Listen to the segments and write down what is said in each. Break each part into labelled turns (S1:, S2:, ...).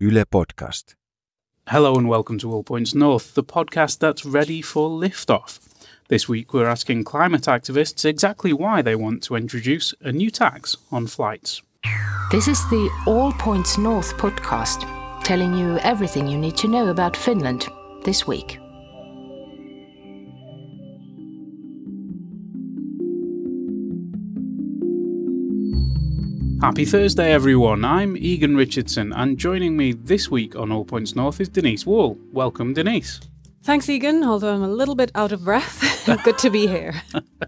S1: Yle Podcast.
S2: Hello and welcome to All Points North, the podcast that's ready for liftoff. This week we're asking climate activists exactly why they want to introduce a new tax on flights.
S3: This is the All Points North podcast, telling you everything you need to know about Finland this week.
S2: Happy Thursday, everyone. I'm Egan Richardson, and joining me this week on All Points North is Denise Wall. Welcome, Denise.
S4: Thanks, Egan. Although I'm a little bit out of breath, good to be here.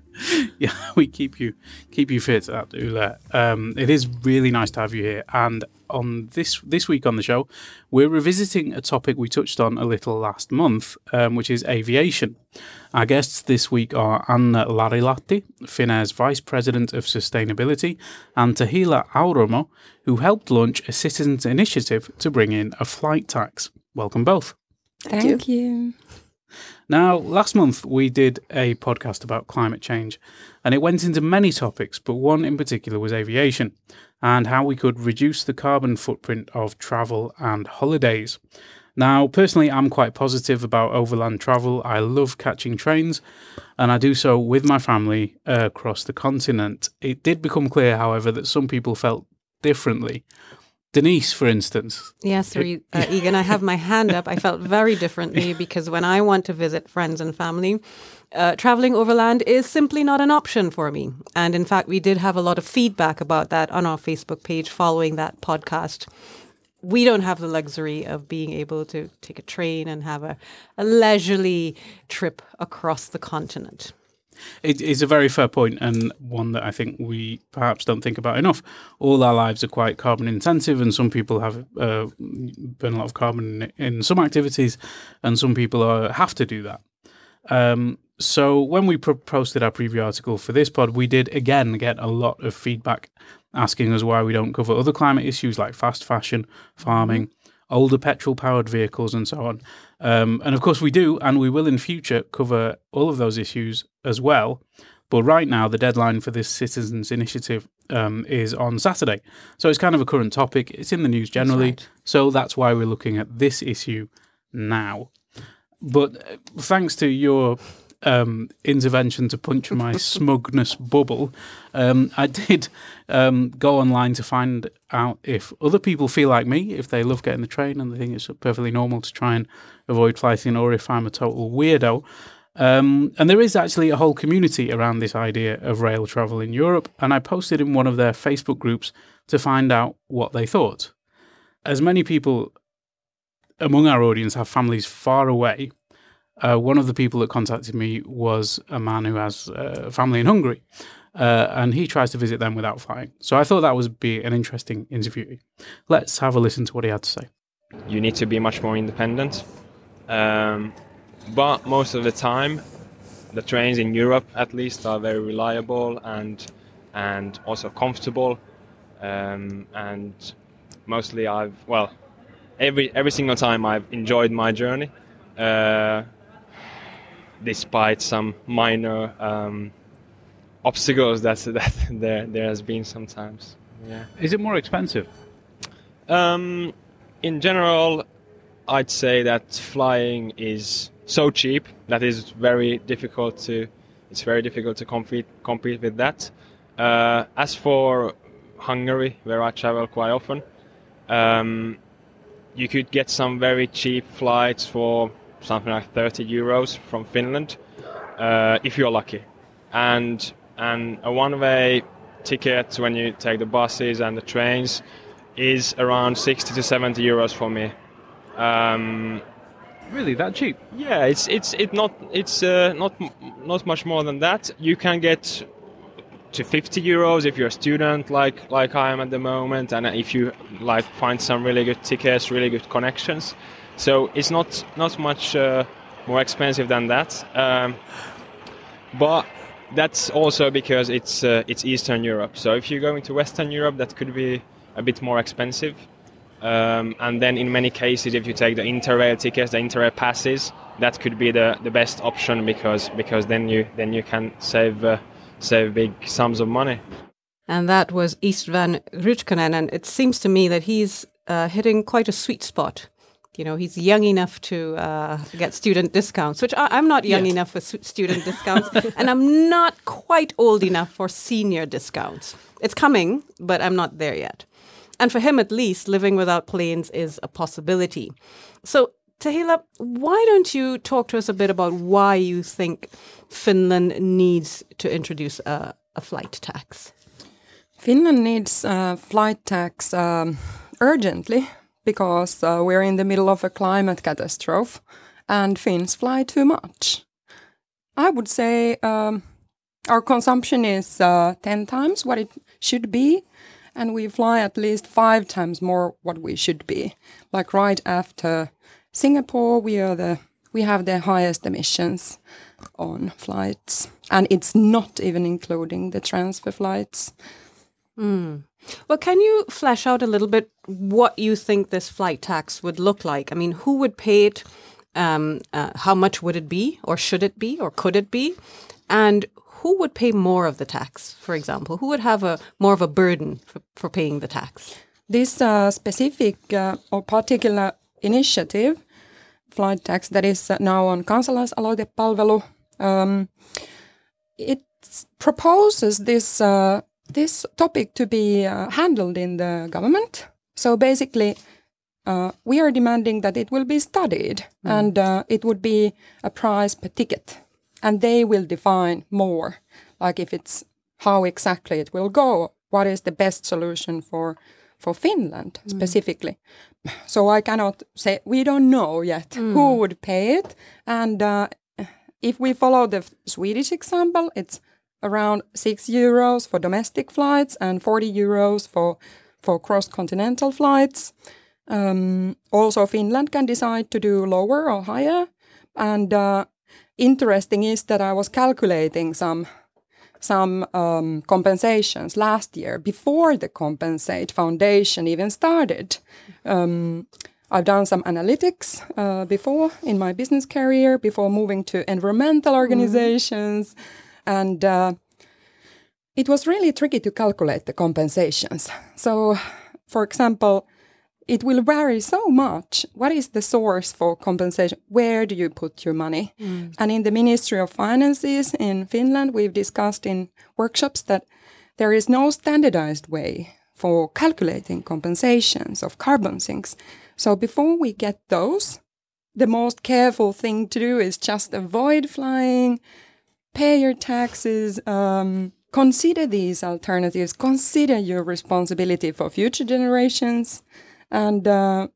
S2: yeah, we keep you keep you fit at Yle. Um, it is really nice to have you here. And on this this week on the show, we're revisiting a topic we touched on a little last month, um, which is aviation. Our guests this week are Anna Larilahti, Finnair's Vice President of Sustainability, and Tahila Auromo, who helped launch a citizens' initiative to bring in a flight tax. Welcome both.
S4: Thank, you.
S2: Now, last month we did a podcast about climate change, and it went into many topics, but one in particular was aviation and how we could reduce the carbon footprint of travel and holidays. Now, personally, I'm quite positive about overland travel. I love catching trains, and I do so with my family uh, across the continent. It did become clear, however, that some people felt differently. Denise, for instance.
S4: Yes, Re- uh, Egan, I have my hand up. I felt very differently because when I want to visit friends and family, uh, traveling overland is simply not an option for me. And in fact, we did have a lot of feedback about that on our Facebook page following that podcast. We don't have the luxury of being able to take a train and have a, a leisurely trip across the continent.
S2: It is a very fair point and one that I think we perhaps don't think about enough. All our lives are quite carbon intensive, and some people have uh, burn a lot of carbon in, in some activities, and some people are, have to do that. Um, so when we pro- posted our preview article for this pod, we did again get a lot of feedback asking us why we don't cover other climate issues like fast fashion, farming, older petrol powered vehicles, and so on. Um, and of course, we do, and we will in future cover all of those issues as well. But right now, the deadline for this citizens' initiative um, is on Saturday. So it's kind of a current topic. It's in the news generally.
S4: right.
S2: So that's why we're looking at this issue now. But uh, thanks to your um, intervention to puncture my smugness bubble, um, I did um, go online to find out if other people feel like me, if they love getting the train and they think it's perfectly normal to try and avoid flighting, or if I'm a total weirdo. Um, and there is actually a whole community around this idea of rail travel in Europe, and I posted in one of their Facebook groups to find out what they thought. As many people among our audience have families far away, uh, one of the people that contacted me was a man who has uh, family in Hungary, uh, and he tries to visit them without flying. So I thought that would be an interesting interview. Let's have a listen to what he had to say.
S5: you need to be much more independent. Um, but most of the time, the trains in Europe, at least, are very reliable and and also comfortable. Um, and mostly, I've well, every every single time I've enjoyed my journey, uh, despite some minor um, obstacles that that there there has been sometimes. Yeah.
S2: Is it more expensive?
S5: Um, in general, I'd say that flying is so cheap that is very difficult to it's very difficult to compete compete with that. Uh, as for Hungary, where I travel quite often, um, you could get some very cheap flights for something like 30 euros from Finland uh, if you're lucky, and and a one-way ticket when you take the buses and the trains is around 60 to 70 euros for me. Um,
S2: Really, that cheap?
S5: yeah, it's it's it not it's uh, not not much more than that. You can get to 50 euros if you're a student, like like I am at the moment, and if you like find some really good tickets, really good connections. So it's not not much uh, more expensive than that. Um, but that's also because it's uh, it's Eastern Europe. So if you're going to Western Europe, that could be a bit more expensive. Um, and then in many cases, if you take the Interrail tickets, the Interrail passes, that could be the, the best option because because then you then you can save uh, save big sums of money.
S4: And that was Istvan Rutkanen. And it seems to me that he's uh, hitting quite a sweet spot. You know, he's young enough to uh, get student discounts, which I, am not young enough for student discounts, and I'm not quite old enough for senior discounts. It's coming, but I'm not there yet. And for him, at least, living without planes is a possibility. So, Tahila, why don't you talk to us a bit about why you think Finland needs to introduce a, a flight tax?
S1: Finland needs a flight tax um, urgently because uh, we're in the middle of a climate catastrophe and Finns fly too much. I would say um, our consumption is uh, 10 times what it should be, and we fly at least five times more what we should be. Like right after Singapore, we are the we have the highest emissions on flights, and it's not even including the transfer flights.
S4: Well, can you flesh out a little bit what you think this flight tax would look like? I mean, who would pay it? Um, uh, how much would it be, or should it be, or could it be? And who would pay more of the tax, for example? Who would have a more of a burden for, for paying the tax?
S1: This uh, specific uh, or particular initiative, flight tax, that is uh, now on kansalaisaloitepalvelu, um, it proposes this uh, this topic to be uh, handled in the government. So basically, uh, we are demanding that it will be studied and uh, it would be a price per ticket, and they will define more, like if it's how exactly it will go, what is the best solution for for Finland specifically. So I cannot say we don't know yet who would pay it, and uh, if we follow the Swedish example, it's around six euros for domestic flights and 40 euros for for cross-continental flights. Um, also, Finland can decide to do lower or higher. And uh, interesting is that I was calculating some some um, compensations last year before the Compensate Foundation even started. Um, I've done some analytics uh, before in my business career, before moving to environmental organizations. And uh, it was really tricky to calculate the compensations. So, for example, it will vary so much. What is the source for compensation? Where do you put your money? And in the Ministry of Finances in Finland, we've discussed in workshops that there is no standardized way for calculating compensations of carbon sinks. So before we get those, the most careful thing to do is just avoid flying, pay your taxes, um, consider these alternatives, consider your responsibility for future generations, and uh,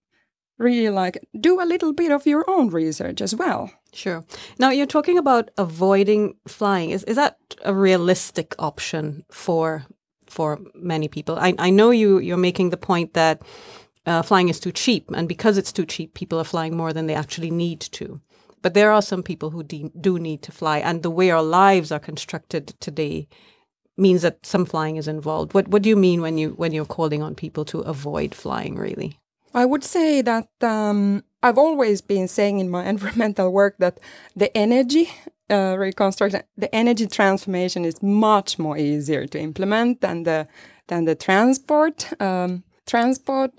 S1: really like do a little bit of your own research as well.
S4: Sure. Now you're talking about avoiding flying. Is is that a realistic option for for many people? I I know you you're making the point that uh, flying is too cheap, and because it's too cheap, people are flying more than they actually need to. But there are some people who de- do need to fly, and the way our lives are constructed today means that some flying is involved. What what do you mean when you when you're calling on people to avoid flying? Really?
S1: I would say that um, I've always been saying in my environmental work that the energy uh, reconstruction, the energy transformation is much more easier to implement than the than the transport um, transport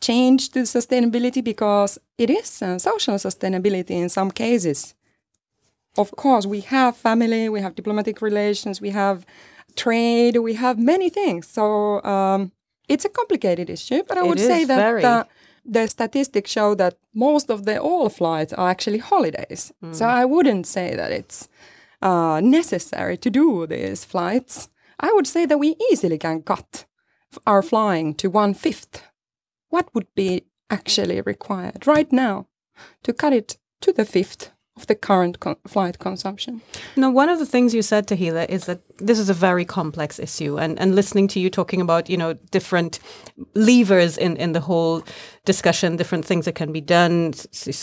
S1: change to sustainability because it is uh, social sustainability in some cases. Of course, we have family, we have diplomatic relations, we have trade, we have many things. So um, it's a complicated issue, but I
S4: It
S1: would say that uh, the statistics show that most of the all flights are actually holidays. So I wouldn't say that it's uh, necessary to do these flights. I would say that we easily can cut our flying to one fifth. What would be actually required right now to cut it to the fifth of the current con- flight consumption?
S4: Now, one of the things you said, Tahila, is that this is a very complex issue, and and listening to you talking about you know different levers in in the whole discussion, different things that can be done,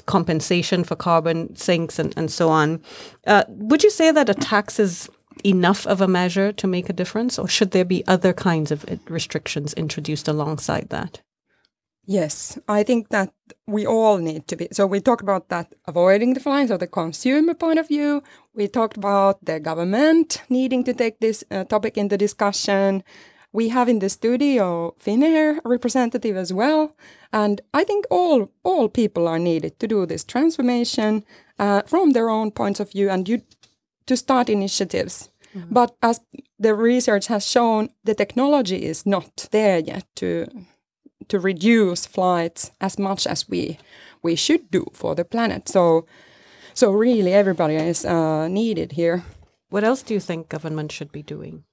S4: compensation for carbon sinks, and and so on. Uh, would you say that a tax is enough of a measure to make a difference, or should there be other kinds of uh, restrictions introduced alongside that?
S1: Yes, I think that we all need to be. So we talked about that avoiding the flying, so the consumer point of view. We talked about the government needing to take this uh, topic into discussion. We have in the studio Finnair representative as well, And I think all all people are needed to do this transformation uh, from their own points of view and you to start initiatives. But as the research has shown, the technology is not there yet to to reduce flights as much as we we should do for the planet. So so really everybody is uh, needed here.
S4: What else do you think government should be doing?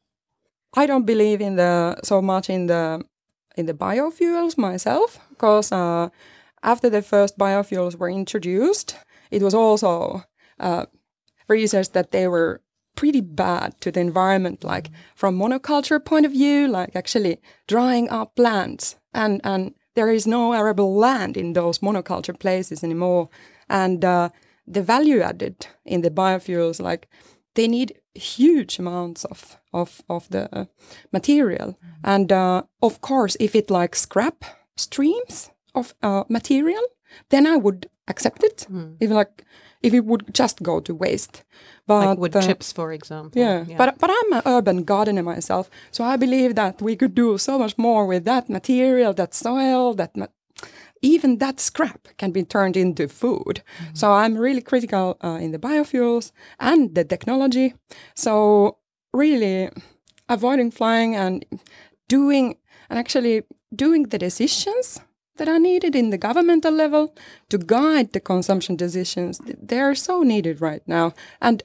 S1: I don't believe in the so much in the in the biofuels myself because uh, after the first biofuels were introduced, it was also uh, research that they were pretty bad to the environment, like from monoculture point of view, like actually drying up plants, and and there is no arable land in those monoculture places anymore, and uh, the value added in the biofuels, like they need huge amounts of of of the uh, material, and uh, of course, if it like scrap streams of uh, material, then I would accept it. If like if it would just go to waste, but
S4: like wood
S1: uh,
S4: chips, for example.
S1: yeah. But but I'm an urban gardener myself, so I believe that we could do so much more with that material, that soil, that even that scrap can be turned into food. So I'm really critical uh, in the biofuels and the technology. So really avoiding flying and doing and actually doing the decisions that are needed in the governmental level to guide the consumption decisions. They are so needed right now. And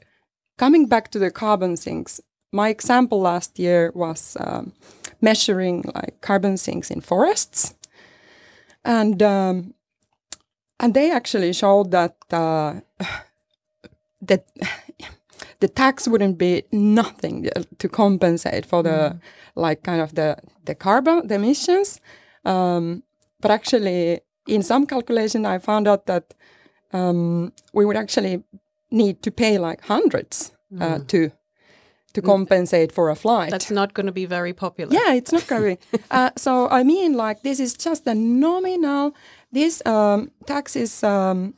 S1: coming back to the carbon sinks, my example last year was um, measuring like carbon sinks in forests, and um, and they actually showed that uh, that the tax wouldn't be nothing to compensate for the like kind of the the carbon the emissions um, but actually in some calculation i found out that um, we would actually need to pay like hundreds uh, to to compensate for a flight
S4: That's not going to be very popular.
S1: yeah, it's not going. To be. Uh, so I mean, like this is just a nominal. This um, tax is um,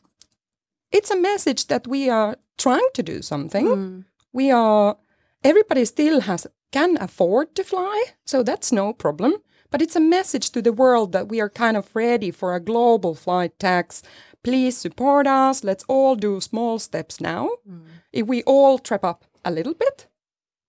S1: it's a message that we are trying to do something. We are everybody still has can afford to fly, so that's no problem. But it's a message to the world that we are kind of ready for a global flight tax. Please support us. Let's all do small steps now. If we all trap up a little bit,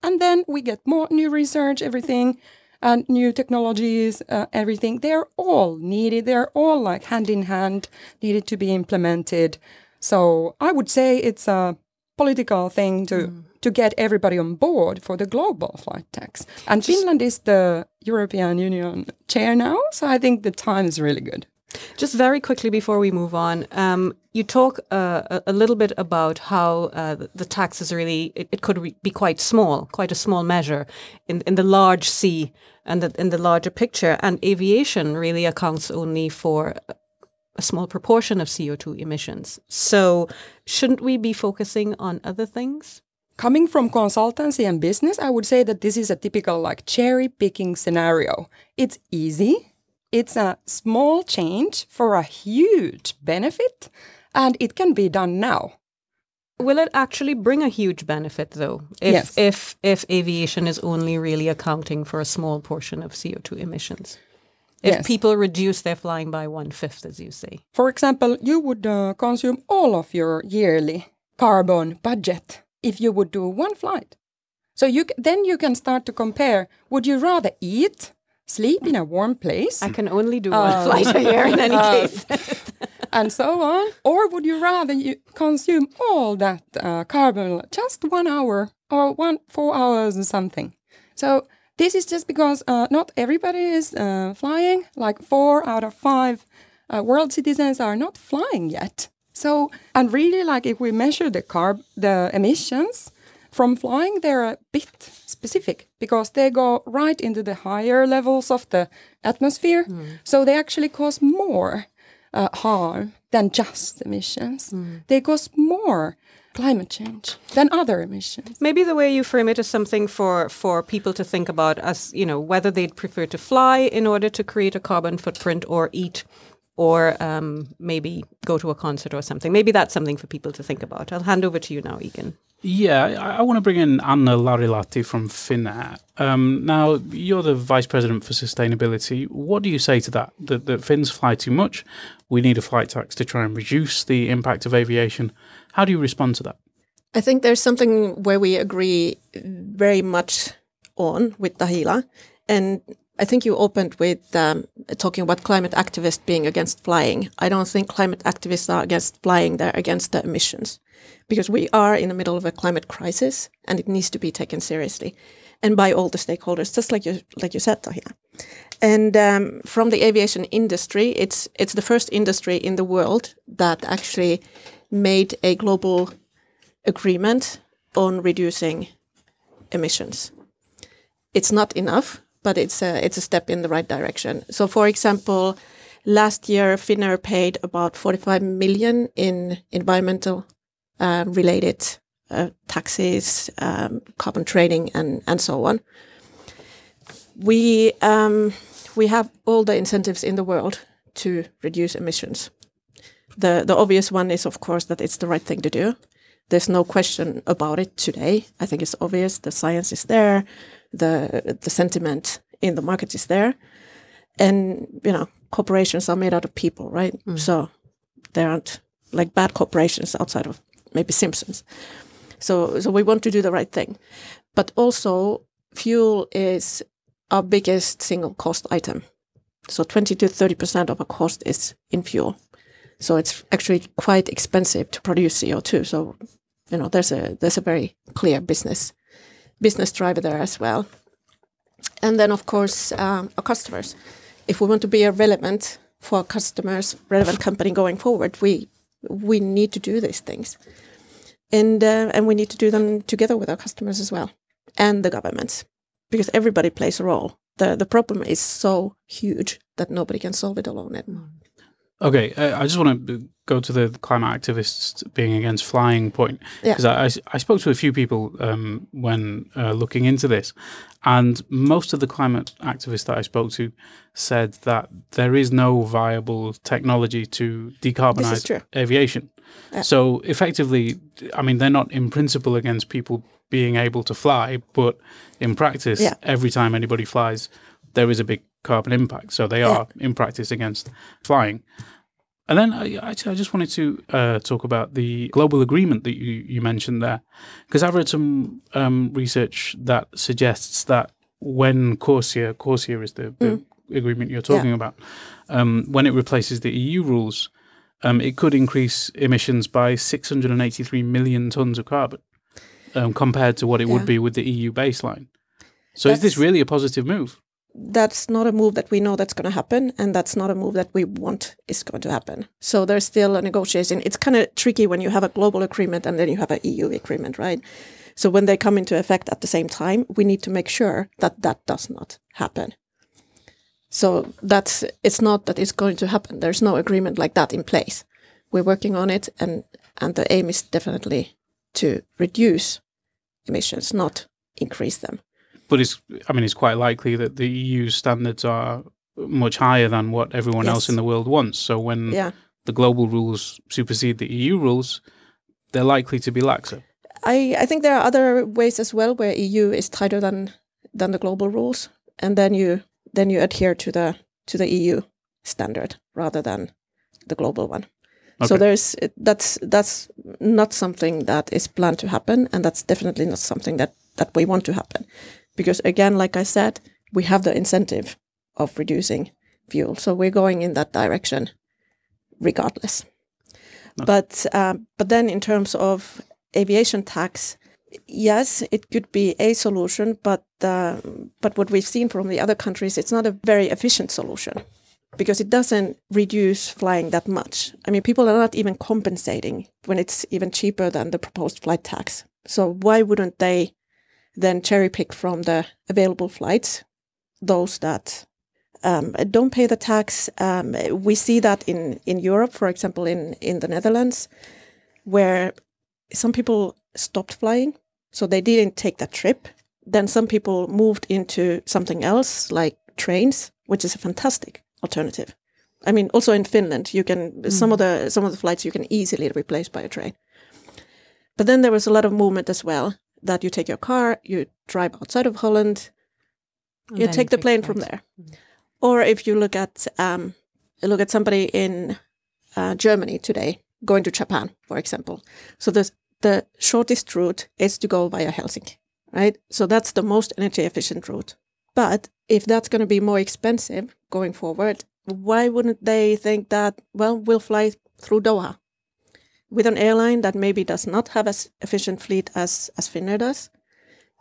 S1: and then we get more new research, everything, and new technologies, uh, everything. They're all needed. They're all like hand in hand, needed to be implemented. So I would say it's a political thing to to get everybody on board for the global flight tax. And Finland is the European Union chair now, so I think the time is really good.
S4: Just very quickly before we move on, um, you talk uh, a, a little bit about how uh, the, the tax is really it, it could be quite small, quite a small measure in in the large sea and the, in the larger picture, and aviation really accounts only for a- small proportion of CO two emissions. So, shouldn't we be focusing on other things?
S1: Coming from consultancy and business, I would say that this is a typical like cherry picking scenario. It's easy, it's a small change for a huge benefit, and it can be done now.
S4: Will it actually bring a huge benefit though? If
S1: Yes.
S4: if if aviation is only really accounting for a small portion of CO two emissions? If
S1: Yes.
S4: people reduce their flying by one fifth, as you say.
S1: For example, you would uh, consume all of your yearly carbon budget if you would do one flight. So you then you can start to compare. Would you rather eat, sleep in a warm place,
S4: I can only do one flight a year in any case.
S1: and so on, or would you rather you consume all that uh, carbon just one hour or one four hours or something? So this is just because uh, not everybody is uh, flying. Like four out of five uh, world citizens are not flying yet. So and really, like if we measure the carb the emissions from flying, they're a bit specific because they go right into the higher levels of the atmosphere. So they actually cause more uh, harm than just emissions. They cause more climate change than other emissions.
S4: Maybe the way you frame it is something for for people to think about as you know whether they'd prefer to fly in order to create a carbon footprint or eat. Or um, maybe go to a concert or something. Maybe that's something for people to think about. I'll hand over to you now, Egan.
S2: Yeah, I, I want to bring in Anna Larilahti from Finnair. Um, now, you're the Vice President for Sustainability. What do you say to that? that? That Finns fly too much? We need a flight tax to try and reduce the impact of aviation. How do you respond to that?
S6: I think there's something where we agree very much on with Tahila. And I think you opened with um, talking about climate activists being against flying. I don't think climate activists are against flying, they're against the emissions because we are in the middle of a climate crisis and it needs to be taken seriously and by all the stakeholders, just like you like you said, Tahila. And um, from the aviation industry, it's it's the first industry in the world that actually made a global agreement on reducing emissions. It's not enough, but it's a, it's a step in the right direction. So, for example, last year Finnair paid about 45 million in environmental uh, related uh, taxes, um, carbon trading, and and so on. We um, we have all the incentives in the world to reduce emissions. The the obvious one is, of course, that it's the right thing to do. There's no question about it today. I think it's obvious. The science is there, the the sentiment in the market is there, and you know, corporations are made out of people, right? Mm. So there aren't like bad corporations outside of maybe Simpsons. So so we want to do the right thing, but also fuel is our biggest single cost item. So 20 to 30 percent of our cost is in fuel. So it's actually quite expensive to produce CO2. So, you know, there's a there's a very clear business business driver there as well. And then, of course, um, our customers. If we want to be a relevant for our customers, relevant company going forward, we we need to do these things, and uh, and we need to do them together with our customers as well, and the governments, because everybody plays a role. the The problem is so huge that nobody can solve it alone anymore.
S2: Okay, uh, I just want to go to the climate activists being against flying point because yeah. I, I, spoke to a few people um, when uh, looking into this, and most of the climate activists that I spoke to said that there is no viable technology to decarbonize aviation. Yeah. So effectively, I mean, they're not in principle against people being able to fly, but in practice, yeah. every time anybody flies, there is a big carbon impact. So they are in practice against flying. And then I, I just wanted to uh, talk about the global agreement that you, you mentioned there, because I've read some um, research that suggests that when CORSIA, CORSIA is the, the mm. agreement you're talking yeah. about, um, when it replaces the EU rules, um, it could increase emissions by 683 million tons of carbon um, compared to what it yeah. would be with the EU baseline. So That's, is this really a positive move?
S6: That's not a move that we know that's going to happen and that's not a move that we want is going to happen. So there's still a negotiation. It's kind of tricky when you have a global agreement and then you have an eu agreement right? So when they come into effect at the same time we need to make sure that that does not happen. So that's it's not that it's going to happen. There's no agreement like that in place. We're working on it and and the aim is definitely to reduce emissions not increase them
S2: but it's I mean it's quite likely that the EU standards are much higher than what everyone yes. else in the world wants. So when yeah. the global rules supersede the EU rules, they're likely to be laxer.
S6: I, I think there are other ways as well where EU is tighter than than the global rules, and then you then you adhere to the to the EU standard rather than the global one. Okay. So there's that's that's not something that is planned to happen, and that's definitely not something that that we want to happen because again like i said we have the incentive of reducing fuel. So we're going in that direction regardless. No. but um, but then in terms of aviation tax yes it could be a solution but uh, but what we've seen from the other countries it's not a very efficient solution because it doesn't reduce flying that much. I mean people are not even compensating when it's even cheaper than the proposed flight tax. So why wouldn't they then cherry pick from the available flights those that um, don't pay the tax. Um, we see that in, in Europe, for example, in, in the Netherlands, where some people stopped flying, so they didn't take that trip. Then some people moved into something else, like trains, which is a fantastic alternative. I mean, also in Finland, you can mm. some of the some of the flights you can easily replace by a train. But then there was a lot of movement as well that you take your car, you drive outside of Holland,
S4: And
S6: you take the plane
S4: flights.
S6: from there. Or if you look at um, look at somebody in uh, Germany today going to Japan, for example. So the the shortest route is to go via Helsinki, right? So that's the most energy efficient route. But if that's going to be more expensive going forward, why wouldn't they think that well we'll fly through Doha with an airline that maybe does not have as efficient fleet as as Finnair does?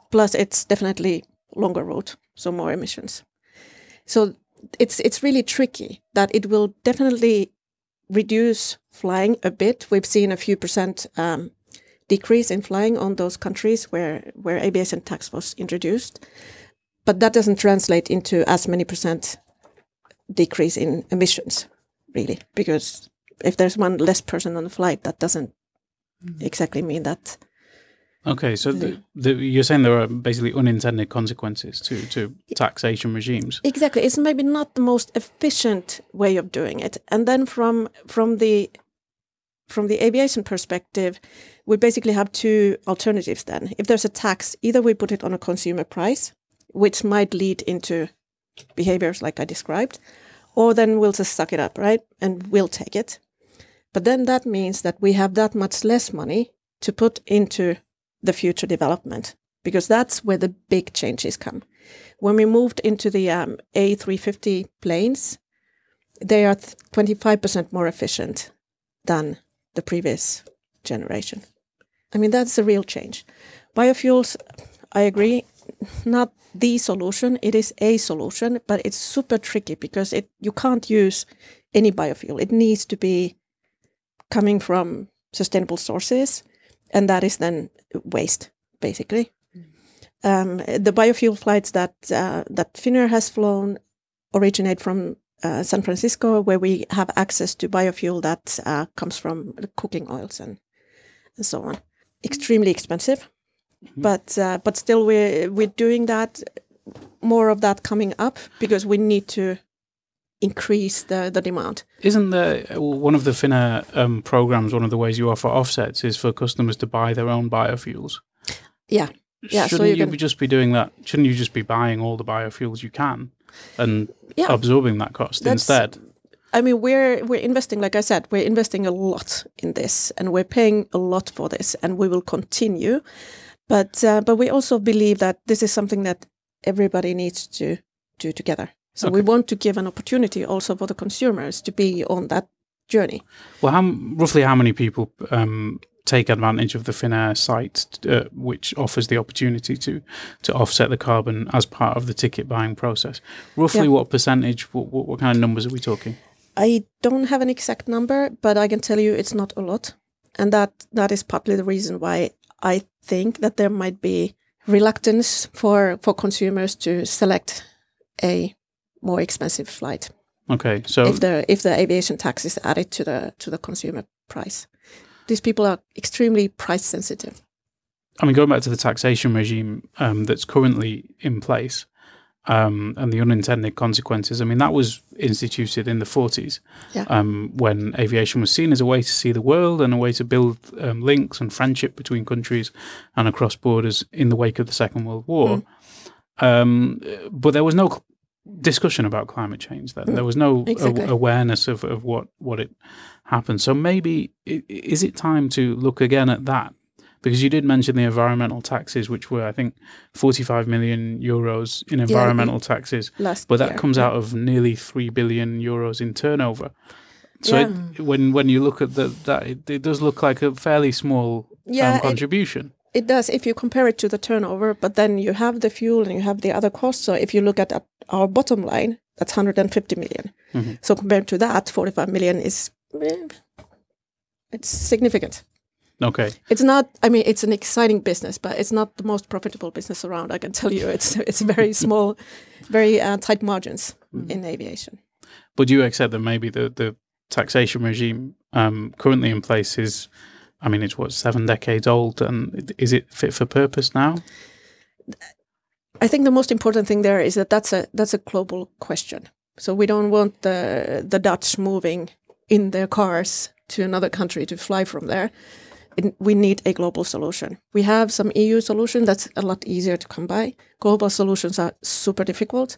S6: Plus, it's definitely longer route, so more emissions. So it's it's really tricky that it will definitely reduce flying a bit. We've seen a few percent um, decrease in flying on those countries where where aviation tax was introduced, but that doesn't translate into as many percent decrease in emissions, really, because if there's one less person on the flight, that doesn't mm-hmm. exactly mean that.
S2: Okay, so the, the, you're saying there are basically unintended consequences to, to taxation regimes.
S6: Exactly, it's maybe not the most efficient way of doing it. And then from from the from the aviation perspective, we basically have two alternatives. Then, if there's a tax, either we put it on a consumer price, which might lead into behaviors like I described, or then we'll just suck it up, right, and we'll take it. But then that means that we have that much less money to put into the future development because that's where the big changes come. When we moved into the um, A350 planes, they are 25% more efficient than the previous generation. I mean, that's a real change. Biofuels, I agree, not the solution. It is a solution, but it's super tricky because it you can't use any biofuel. It needs to be coming from sustainable sources, and that is then waste, basically. Um, the biofuel flights that uh, that Finnair has flown originate from uh, San Francisco, where we have access to biofuel that uh, comes from cooking oils and, and so on. Extremely expensive, but uh, but still we're we're doing that. More of that coming up because we need to increase the, the demand.
S2: Isn't there one of the Finnair um, programs? One of the ways you offer offsets is for customers to buy their own biofuels.
S6: Yeah. Yeah,
S2: Shouldn't
S6: you
S2: you
S6: can-
S2: just be doing that? Shouldn't you just be buying all the biofuels you can and
S6: Yeah.
S2: absorbing that cost instead?
S6: I mean, we're we're investing, like I said, we're investing a lot in this, and we're paying a lot for this, and we will continue. But uh, but we also believe that this is something that everybody needs to do together. So we want to give an opportunity also for the consumers to be on that journey.
S2: Well, how roughly how many people um, take advantage of the Finnair site, uh, which offers the opportunity to to offset the carbon as part of the ticket buying process? Roughly,
S6: Yeah.
S2: what percentage? What, what, what kind of numbers are we talking?
S6: I don't have an exact number, but I can tell you it's not a lot, and that that is partly the reason why I think that there might be reluctance for for consumers to select a more expensive flight
S2: Okay, so
S6: if the if the aviation tax is added to the to the consumer price. These people are extremely price sensitive.
S2: I mean, going back to the taxation regime um, that's currently in place um, and the unintended consequences, I mean, that was instituted in the 40s
S6: Yeah.
S2: um, when aviation was seen as a way to see the world and a way to build um, links and friendship between countries and across borders in the wake of the Second World War. Um, but there was no discussion about climate change then. There was no a- awareness of, of what, what it happened. So maybe is it time to look again at that? Because you did mention the environmental taxes, which were, I think, 45 million euros in environmental taxes,
S6: Last
S2: but that
S6: year.
S2: comes out of nearly 3 billion euros in turnover. So
S6: Yeah.
S2: it, when when you look at the, that, it, it does look like a fairly small
S6: Yeah,
S2: um, contribution.
S6: It does if you compare it to the turnover, but then you have the fuel and you have the other costs. So if you look at our bottom line, that's 150 million.
S2: Mhm.
S6: So compared to that, 45 million is eh, it's significant.
S2: Okay.
S6: It's not. I mean, it's an exciting business, but it's not the most profitable business around. I can tell you, it's it's very small, very uh, tight margins in aviation.
S2: But do you accept that maybe the, the taxation regime um, currently in place is, I mean, it's what, seven decades old, and is it fit for purpose now?
S6: I think the most important thing there is that that's a that's a global question. So we don't want the the Dutch moving in their cars to another country to fly from there. it, we need a global solution. We have some EU solution that's a lot easier to come by. Global solutions are super difficult.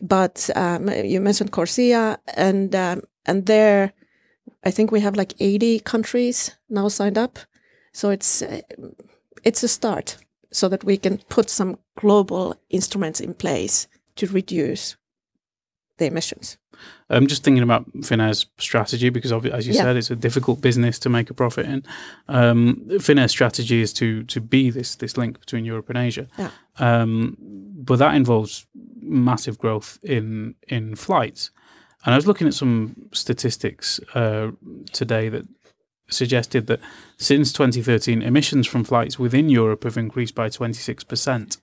S6: But um, you mentioned Corsia, and um, and there, I think we have like 80 countries now signed up. So it's uh, it's a start, so that we can put some global instruments in place to reduce the emissions.
S2: I'm just thinking about Finnair's strategy because, as you
S6: Yeah.
S2: said, it's a difficult business to make a profit in. Um, Finnair's strategy is to to be this this link between Europe and Asia,
S6: Yeah.
S2: um, but that involves massive growth in in flights. And I was looking at some statistics uh, today that suggested that since 2013, emissions from flights within Europe have increased by 26 percent.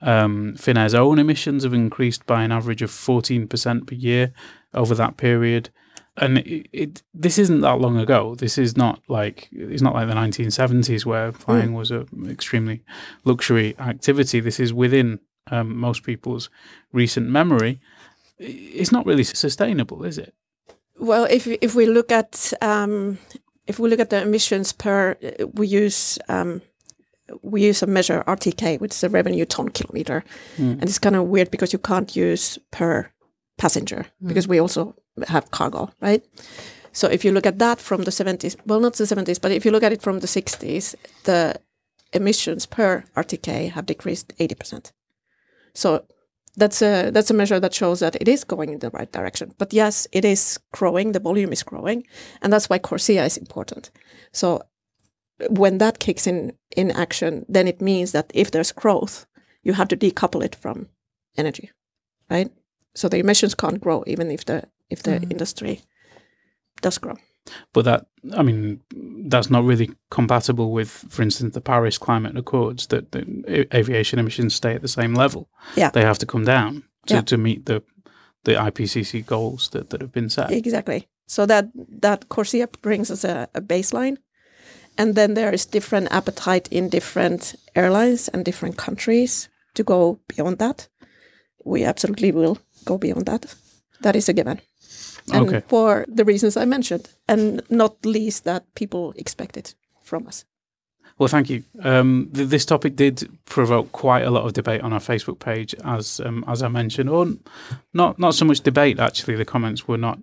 S2: Um, Finnair's own emissions have increased by an average of 14% per year over that period. And it, it, this isn't that long ago. This is not like it's not like the 1970s where flying was an extremely luxury activity. This is within um, most people's recent memory. It's not really sustainable, is it?
S6: Well, if we- if we look at um, if we look at the emissions per, we use um, we use a measure RTK, which is a revenue ton kilometer, and it's kind of weird because you can't use per passenger because we also have cargo, right? So if you look at that from the 70s, well, not the 70s, but if you look at it from the 60s, the emissions per RTK have decreased 80%. So that's a that's a measure that shows that it is going in the right direction. But yes, it is growing. The volume is growing, and that's why Corsia is important. So when that kicks in in action, then it means that if there's growth, you have to decouple it from energy, right? So the emissions can't grow even if the if the mm-hmm. industry does grow.
S2: But that, I mean, that's not really compatible with, for instance, the Paris Climate Accords that, a- aviation emissions stay at the same level.
S6: Yeah.
S2: They have to come down to,
S6: Yeah.
S2: to meet the the IPCC goals that, that have been set.
S6: Exactly. So that that Corsia brings us a, a baseline, and then there is different appetite in different airlines and different countries to go beyond that. We absolutely will go beyond that. That is a given. And
S2: Okay.
S6: for the reasons I mentioned, and not least that people expect it from us.
S2: Well, thank you. Um, th- this topic did provoke quite a lot of debate on our Facebook page, as um, as I mentioned, or not not so much debate. Actually, the comments were not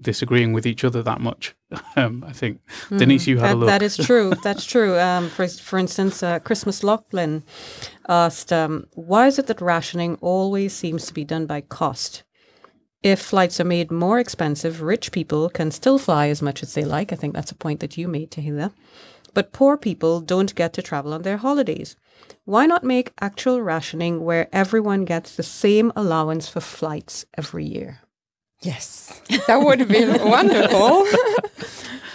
S2: disagreeing with each other that much. Um, I think Denise, you had a look.
S4: that is true. That's true. Um, for for instance, uh, Christmas Lachlan asked, um, "Why is it that rationing always seems to be done by cost? If flights are made more expensive, rich people can still fly as much as they like. I think that's a point that you made, Tahila. But poor people don't get to travel on their holidays. Why not make actual rationing where everyone gets the same allowance for flights every year?"
S1: Yes, that would be wonderful.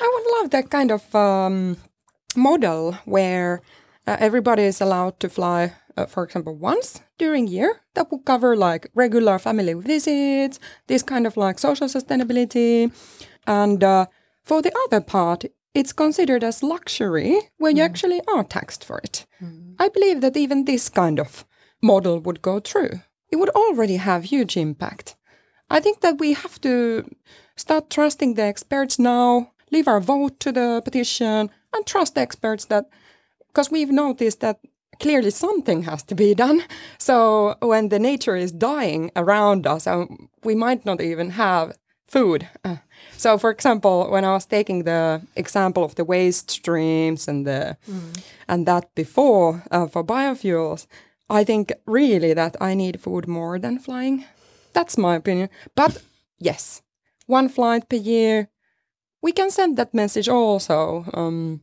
S1: I would love that kind of um, model where uh, everybody is allowed to fly, uh, for example, once during year. That would cover like regular family visits, this kind of like social sustainability, and uh, for the other part, it's considered as luxury where you actually are taxed for it. I believe that even this kind of model would go through. It would already have huge impact. I think that we have to start trusting the experts now, leave our vote to the petition, and trust the experts that, because we've noticed that clearly something has to be done. So when the nature is dying around us, um, we might not even have food. Uh, so, for example, when I was taking the example of the waste streams and the and that before uh, for biofuels, I think really that I need food more than flying. That's my opinion. But yes, one flight per year. We can send that message also um,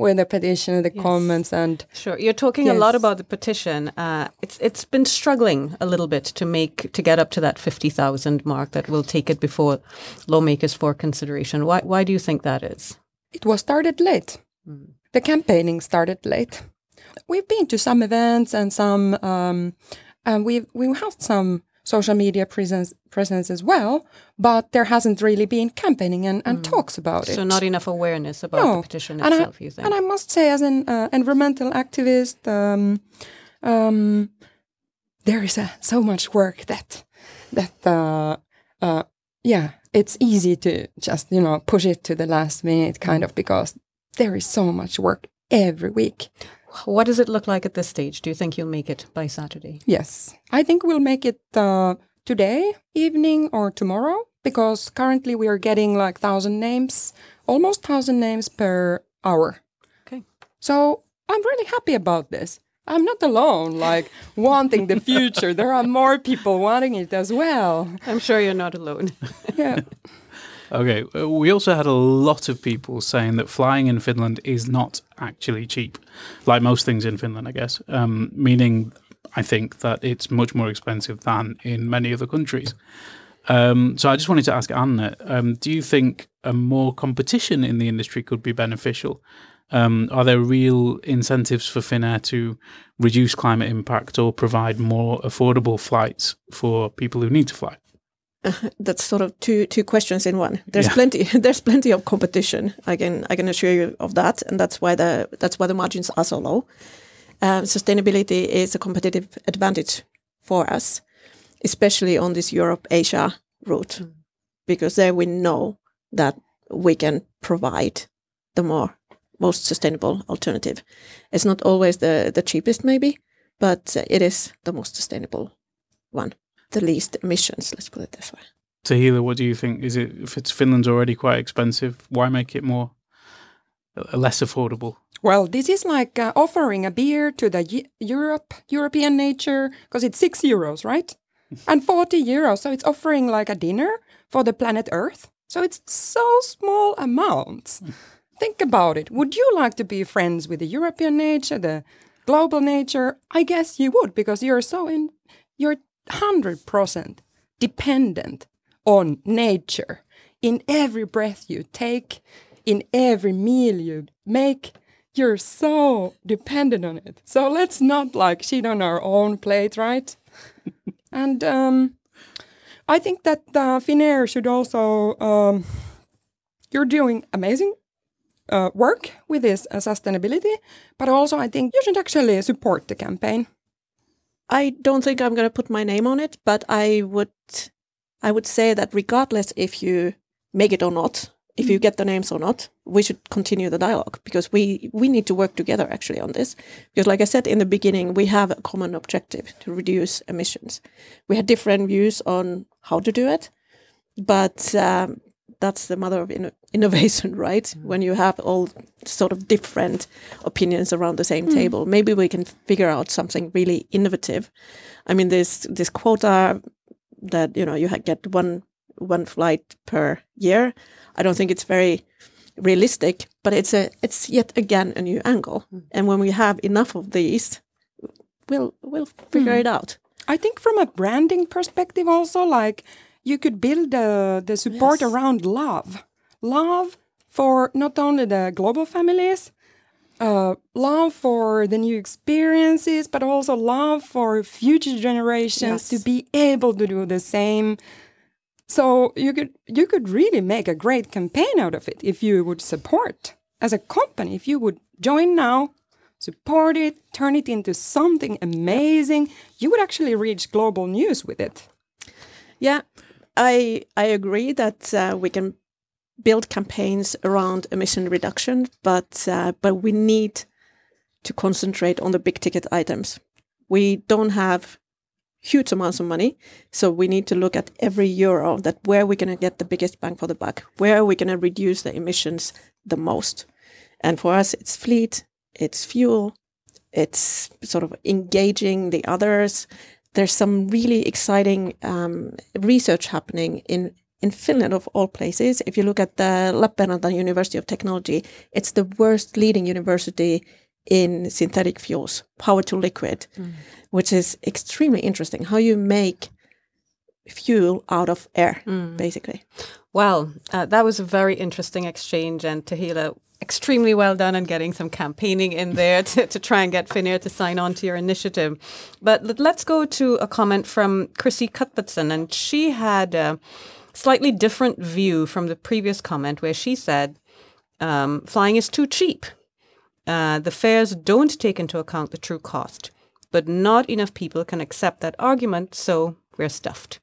S1: with the petition, and the comments, and
S4: Sure, you're talking a lot about the petition. Uh, it's it's been struggling a little bit to make to get up to that fifty thousand mark that will take it before lawmakers for consideration. Why why do you think that is?
S1: it was started late. The campaigning started late. We've been to some events and some, um, and we've we had some social media presence presence as well, but there hasn't really been campaigning and, and talks about it.
S4: So not enough awareness about the petition
S1: and
S4: itself.
S1: I,
S4: you think?
S1: And I must say, as an uh, environmental activist, um, um, there is uh, so much work that that uh, uh, yeah, it's easy to just you know push it to the last minute, kind of because there is so much work every week.
S4: What does it look like at this stage? Do you think you'll make it by Saturday?
S1: Yes, I think we'll make it uh, today evening or tomorrow because currently we are getting like thousand names, almost thousand names per hour.
S4: Okay.
S1: So I'm really happy about this. I'm not alone, like wanting the future. There are more people wanting it as well.
S4: I'm sure you're not alone.
S1: Yeah.
S2: Okay, uh, we also had a lot of people saying that flying in Finland is not actually cheap, like most things in Finland, I guess. Um, meaning, I think that it's much more expensive than in many other countries. Um, so I just wanted to ask Anne, um, do you think a more competition in the industry could be beneficial? Um, are there real incentives for Finnair to reduce climate impact or provide more affordable flights for people who need to fly?
S6: that's sort of two two questions in one. There's
S2: Yeah.
S6: plenty there's plenty of competition. I can I can assure you of that, and that's why the that's why the margins are so low. Um, sustainability is a competitive advantage for us, especially on this Europe Asia route, because there we know that we can provide the more most sustainable alternative. It's not always the the cheapest, maybe, but it is the most sustainable one, the least emissions. Let's put it this way.
S2: Tahila, what do you think? Is it if it's Finland's already quite expensive, why make it more uh, less affordable?
S1: Well, this is like uh, offering a beer to the Eu- Europe European nature because it's six euros, right? and forty euros, so it's offering like a dinner for the planet Earth. So it's so small amounts. Think about it. Would you like to be friends with the European nature, the global nature? I guess you would because you're so in. You're hundred percent dependent on nature in every breath you take, in every meal you make. You're so dependent on it. So let's not like shit on our own plate, right? and um, I think that uh, Finnair should also. Um, you're doing amazing uh, work with this uh, sustainability, but also I think you should actually support the campaign.
S6: I don't think I'm going to put my name on it, but I would I would say that regardless if you make it or not, if you get the names or not, we should continue the dialogue because we we need to work together actually on this. Because like I said in the beginning, we have a common objective to reduce emissions. We had different views on how to do it, but um, that's the mother of inno- innovation, right? Mm. When you have all sort of different opinions around the same mm. table, maybe we can figure out something really innovative. I mean, this this quota that you know you get one one flight per year. I don't think it's very realistic, but it's a it's yet again a new angle. Mm. And when we have enough of these, we'll we'll figure it out.
S1: I think from a branding perspective, also like you could build uh, the support
S6: Yes.
S1: around love, love for not only the global families, uh, love for the new experiences, but also love for future generations to be able to do the same. So you could you could really make a great campaign out of it if you would support as a company. If you would join now, support it, turn it into something amazing, you would actually reach global news with it.
S6: Yeah, I I agree that uh, we can build campaigns around emission reduction, but uh, but we need to concentrate on the big ticket items. We don't have huge amounts of money, so we need to look at every euro that where we're going to get the biggest bang for the buck, where are we going to reduce the emissions the most. And for us, it's fleet, it's fuel, it's sort of engaging the others. There's some really exciting um, research happening in in Finland of all places. If you look at the Lappeenranta University of Technology, it's the worst leading university in synthetic fuels, power to liquid, which is extremely interesting. How you make fuel out of air, basically.
S4: Well, uh, that was a very interesting exchange, and Tahila, extremely well done on getting some campaigning in there to, to try and get Finnair to sign on to your initiative. But let- let's go to a comment from Chrissy Cuthbertson, and she had a slightly different view from the previous comment, where she said um, flying is too cheap. Uh, the fares don't take into account the true cost, but not enough people can accept that argument, so we're stuffed.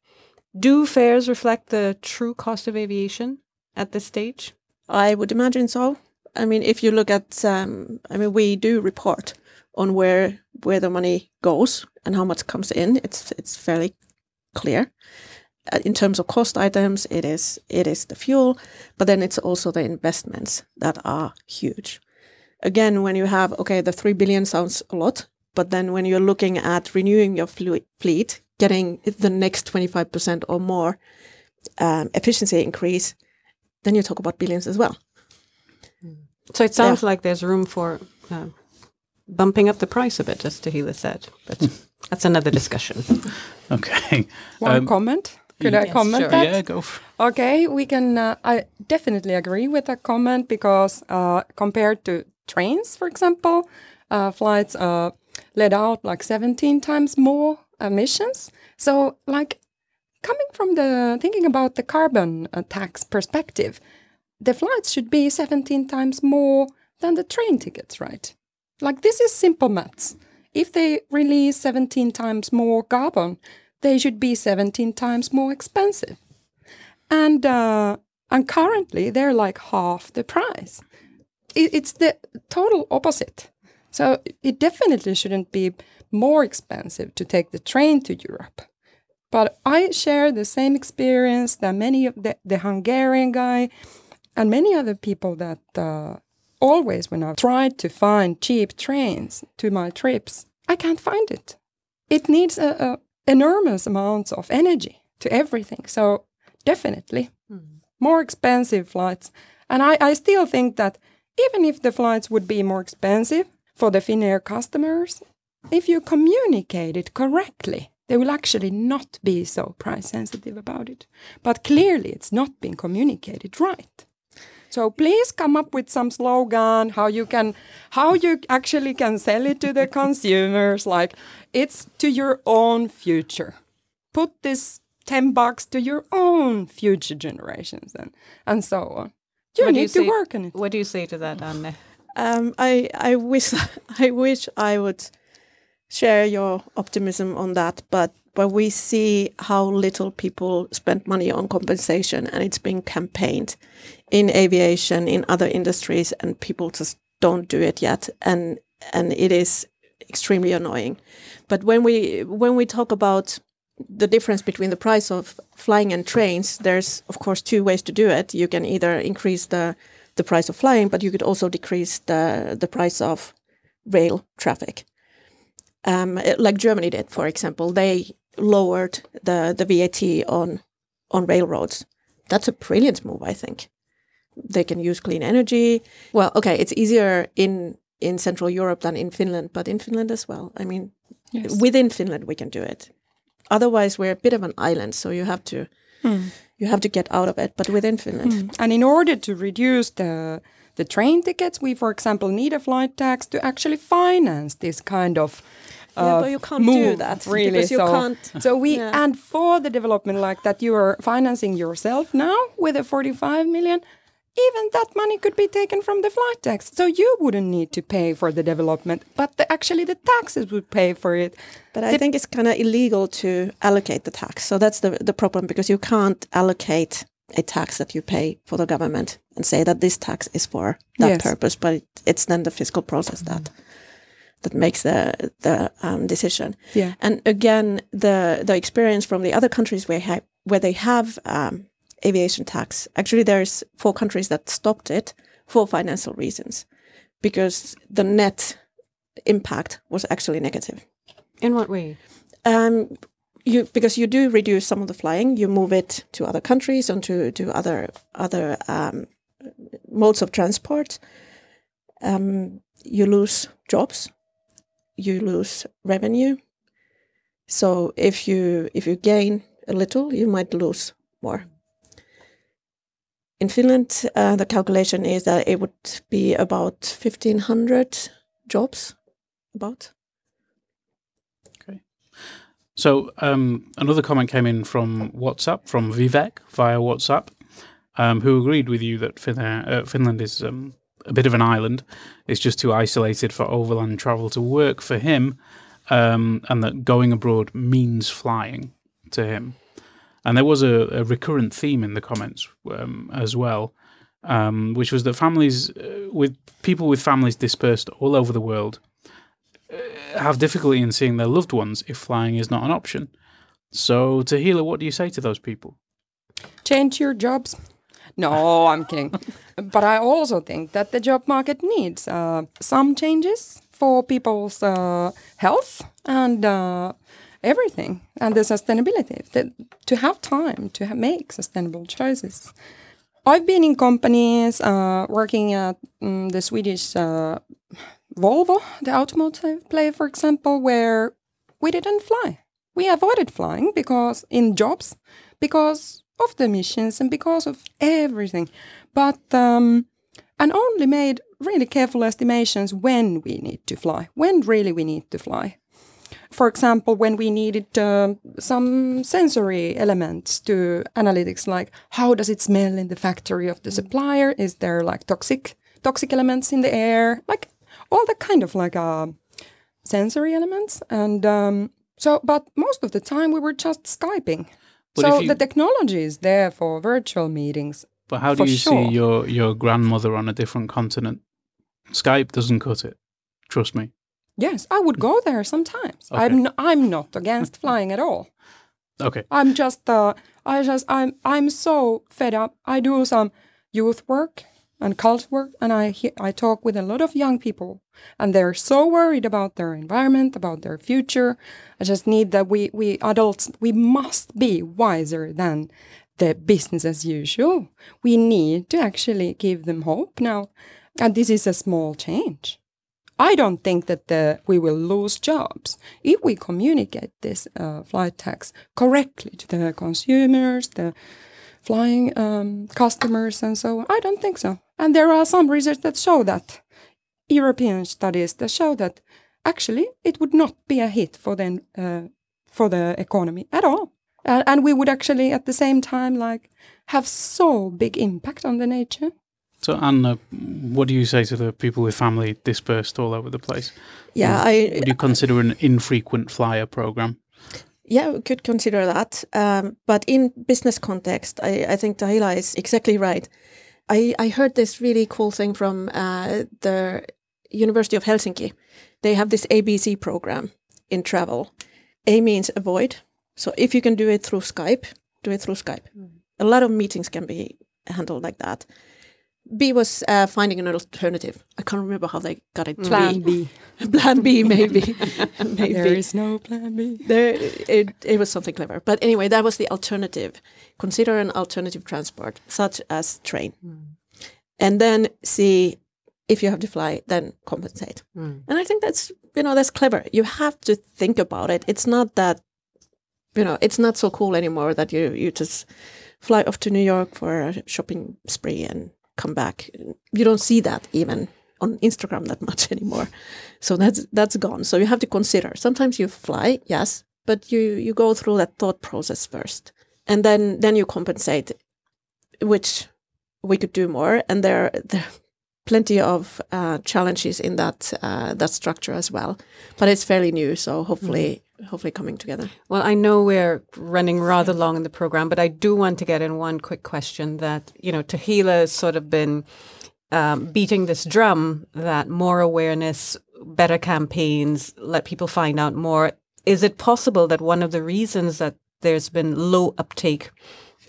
S4: Do fares reflect the true cost of aviation at this stage?
S6: I would imagine so. I mean, if you look at, um, I mean, we do report on where where the money goes and how much comes in. It's it's fairly clear. Uh, in terms of cost items, it is it is the fuel, but then it's also the investments that are huge. Again, when you have okay, the three billion sounds a lot, but then when you're looking at renewing your fleet, getting the next twenty five percent or more um, efficiency increase, then you talk about billions as well.
S4: So it sounds like there's room for uh, bumping up the price a bit, as Tahila said. But that's another discussion.
S2: Okay.
S1: One
S2: Um,
S1: comment. Could I comment
S4: sure.
S1: that?
S2: yeah, go for
S1: Okay, we can. Uh, I definitely agree with that comment because uh, compared to trains, for example, uh, flights uh, let out like 17 times more emissions. So, like, coming from the thinking about the carbon uh, tax perspective, the flights should be 17 times more than the train tickets, right? Like, this is simple maths. If they release 17 times more carbon, they should be 17 times more expensive and uh, and currently they're like half the price. It, it's the total opposite. So it definitely shouldn't be more expensive to take the train to Europe. But I share the same experience that many of the, the Hungarian guy and many other people that uh, always when I've tried to find cheap trains to my trips, I can't find it. It needs a, a enormous amounts of energy to everything. So definitely more expensive flights. And I, I still think that even if the flights would be more expensive for the Finnair customers, if you communicate it correctly, they will actually not be so price sensitive about it. But clearly, it's not being communicated right. So please come up with some slogan how you can how you actually can sell it to the consumers like it's to your own future. Put this 10 bucks to your own future generations and and so on. You
S4: What do
S1: need to
S4: say-
S1: work on it.
S4: What do you say to that, Anne?
S6: Um, I I wish I wish I would share your optimism on that, but but we see how little people spend money on compensation, and it's being campaigned in aviation, in other industries, and people just don't do it yet, and and it is extremely annoying. But when we when we talk about the difference between the price of flying and trains, there's of course two ways to do it. You can either increase the the price of flying, but you could also decrease the the price of rail traffic. Um, like Germany did, for example, they lowered the the VAT on on railroads. That's a brilliant move, I think. They can use clean energy. Well, okay, it's easier in in Central Europe than in Finland, but in Finland as well. I mean,
S1: Yes.
S6: within Finland we can do it. Otherwise, we're a bit of an island, so you have to you have to get out of it. But within Finland,
S1: And in order to reduce the the train tickets, we for example need a flight tax to actually finance this kind of uh,
S6: Yeah, but you can't do that
S1: really.
S6: because you
S1: so,
S6: can't-
S1: so we
S6: Yeah.
S1: and for the development like that, you are financing yourself now with a forty-five million. Even that money could be taken from the flight tax, so you wouldn't need to pay for the development, but the, actually the taxes would pay for it.
S6: But I think it's kind of illegal to allocate the tax. So that's the the problem because you can't allocate a tax that you pay for the government and say that this tax is for that
S1: Yes.
S6: purpose. But it, it's then the fiscal process that that makes the the um, decision.
S1: Yeah.
S6: And again, the the experience from the other countries where ha- where they have um, aviation tax. Actually, there's four countries that stopped it for financial reasons because the net impact was actually negative.
S4: In what way?
S6: Um, you because you do reduce some of the flying, you move it to other countries and to to other other um, modes of transport. Um, you lose jobs, you lose revenue. So if you if you gain a little, you might lose more. In Finland, uh, the calculation is that it would be about fifteen hundred jobs, about.
S2: So um, another comment came in from WhatsApp from Vivek via WhatsApp, um, who agreed with you that uh, Finland is um, a bit of an island. It's just too isolated for overland travel to work for him, um, and that going abroad means flying to him. And there was a, a recurrent theme in the comments um, as well, um, which was that families uh, with people with families dispersed all over the world have difficulty in seeing their loved ones if flying is not an option. So, Tahila, what do you say to those people?
S1: Change your jobs. No, I'm kidding. but I also think that the job market needs uh, some changes for people's uh, health and uh, everything, and the sustainability. The, to have time to ha- make sustainable choices. I've been in companies uh, working at mm, the Swedish uh, Volvo, the automotive player, for example, where we didn't fly. We avoided flying because in jobs, because of the emissions and because of everything. But um, and only made really careful estimations when we need to fly, when really we need to fly. For example, when we needed uh, some sensory elements to analytics, like how does it smell in the factory of the supplier? Is there like toxic toxic elements in the air? Like all the kind of like uh, sensory elements. And um, so, but most of the time we were just skyping.
S2: But
S1: so
S2: you-
S1: the technology is there for virtual meetings.
S2: But how do you
S1: sure.
S2: see your, your grandmother on a different continent? Skype doesn't cut it. Trust me.
S1: Yes, I would go there sometimes.
S2: Okay.
S1: I'm n- I'm not against flying at all.
S2: Okay.
S1: I'm just uh, I just I'm I'm so fed up. I do some youth work and cult work, and I I talk with a lot of young people, and they're so worried about their environment, about their future. I just need that we we adults we must be wiser than the business as usual. We need to actually give them hope now, and this is a small change. I don't think that the, we will lose jobs if we communicate this uh, flight tax correctly to the consumers, the flying um, customers, and so on. I don't think so. And there are some research that show that European studies that show that actually it would not be a hit for the uh, for the economy at all, uh, and we would actually at the same time like have so big impact on the nature.
S2: So, Anna, what do you say to the people with family dispersed all over the place?
S6: Yeah, I
S2: Would you consider an infrequent flyer program?
S6: Yeah, we could consider that. Um, but in business context, I, I think Tahila is exactly right. I, I heard this really cool thing from uh, the University of Helsinki. They have this ABC program in travel. A means avoid. So if you can do it through Skype, do it through Skype. A lot of meetings can be handled like that. B was uh, finding an alternative. I can't remember how they got it
S1: Plan
S6: be.
S1: B.
S6: Plan B, maybe. maybe.
S1: There is no plan B.
S6: There, it, it was something clever. But anyway, that was the alternative. Consider an alternative transport, such as train. And then see if you have to fly, then compensate. And I think that's, you know, that's clever. You have to think about it. It's not that, you know, it's not so cool anymore that you, you just fly off to New York for a shopping spree and come back. You don't see that even on Instagram that much anymore. So that's that's gone. So you have to consider. Sometimes you fly, yes, but you you go through that thought process first, and then then you compensate, which we could do more. And there there plenty of uh, challenges in that uh, that structure as well. But it's fairly new, so hopefully hopefully coming together.
S4: Well, I know we're running rather long in the program, but I do want to get in one quick question that, you know, Tahila has sort of been um, beating this drum that more awareness, better campaigns, let people find out more. Is it possible that one of the reasons that there's been low uptake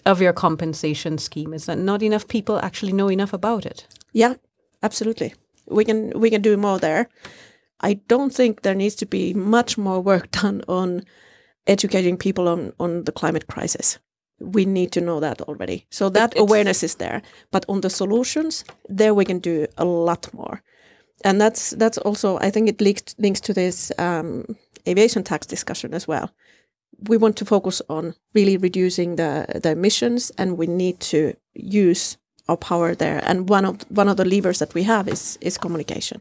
S4: of your compensation scheme is that not enough people actually know enough about it?
S6: Yeah, absolutely. We can we can do more there. I don't think there needs to be much more work done on educating people on on the climate crisis. We need to know that already. So that
S4: it's-
S6: awareness is there. But on the solutions, there we can do a lot more. And that's that's also I think it links links to this um, aviation tax discussion as well. We want to focus on really reducing the the emissions, and we need to use our power there. And one of one of the levers that we have is is communication.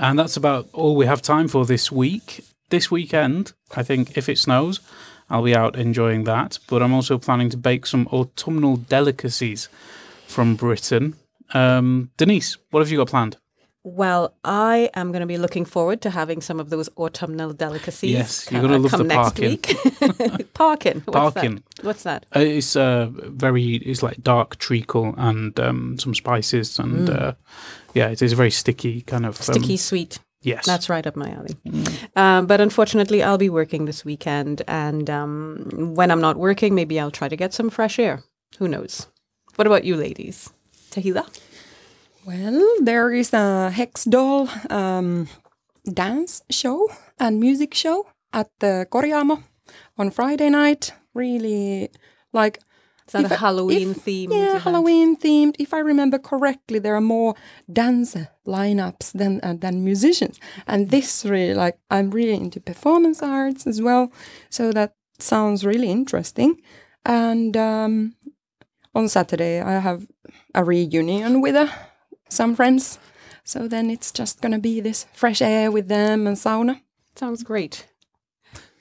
S2: And that's about all we have time for this week. This weekend, I think if it snows, I'll be out enjoying that. But I'm also planning to bake some autumnal delicacies from Britain. Um, Denise, what have you got planned?
S4: Well, I am going to be looking forward to having some of those autumnal delicacies.
S2: Yes, you're gonna love
S4: come
S2: the
S4: next
S2: parkin.
S4: week. parkin. What's
S2: Parkin.
S4: That? What's that?
S2: Uh, it's uh, very, it's like dark treacle and um, some spices. And uh, yeah, it is a very sticky kind of. um,
S4: Sticky sweet.
S2: yes.
S4: That's right up my alley. Um, but unfortunately, I'll be working this weekend, and um, when I'm not working, maybe I'll try to get some fresh air. Who knows? What about you, ladies? Tahila?
S1: Well, there is a Hex Doll um, dance show and music show at the Korjaamo on Friday night. Really, like
S4: Is that
S1: If
S4: a Halloween
S1: if-
S4: theme?
S1: Yeah, Halloween themed. If I remember correctly, there are more dance lineups than uh, than musicians, and this really like I'm really into performance arts as well. So that sounds really interesting. And um, on Saturday, I have a reunion with uh, some friends. So then it's just gonna be this fresh air with them and sauna.
S4: Sounds great.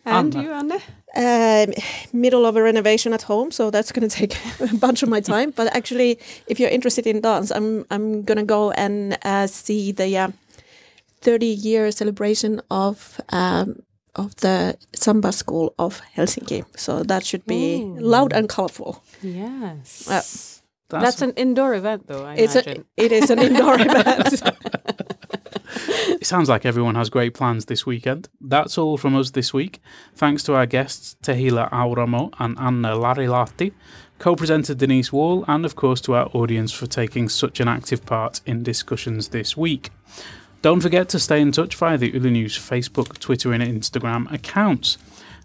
S4: And
S2: Anna.
S4: you, Anne?
S6: um, middle of a renovation at home, so that's going to take a bunch of my time. But actually, if you're interested in dance, I'm I'm going to go and uh, see the uh, 30 year celebration of um, of the samba school of Helsinki. So that should be loud and colorful.
S4: Yes.
S6: Uh,
S4: That's, an indoor event, though, I
S6: It's a, it is an indoor event.
S2: It sounds like everyone has great plans this weekend. That's all from us this week. Thanks to our guests Tehila Auramo and Anna Larilahti, co-presenter Denise Wall, and of course to our audience for taking such an active part in discussions this week. Don't forget to stay in touch via the Yle News Facebook, Twitter, and Instagram accounts.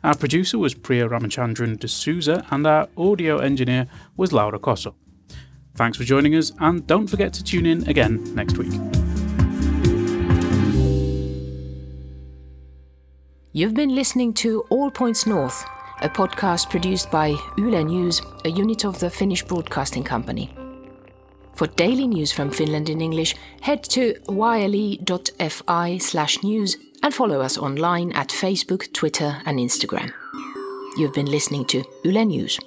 S2: Our producer was Priya Ramachandran D'Souza, and our audio engineer was Laura Cosso. Thanks for joining us, and don't forget to tune in again next week.
S3: You've been listening to All Points North, a podcast produced by Yle News, a unit of the Finnish Broadcasting Company. For daily news from Finland in English, head to yle.fi slash news and follow us online at Facebook, Twitter, and Instagram. You've been listening to Yle News.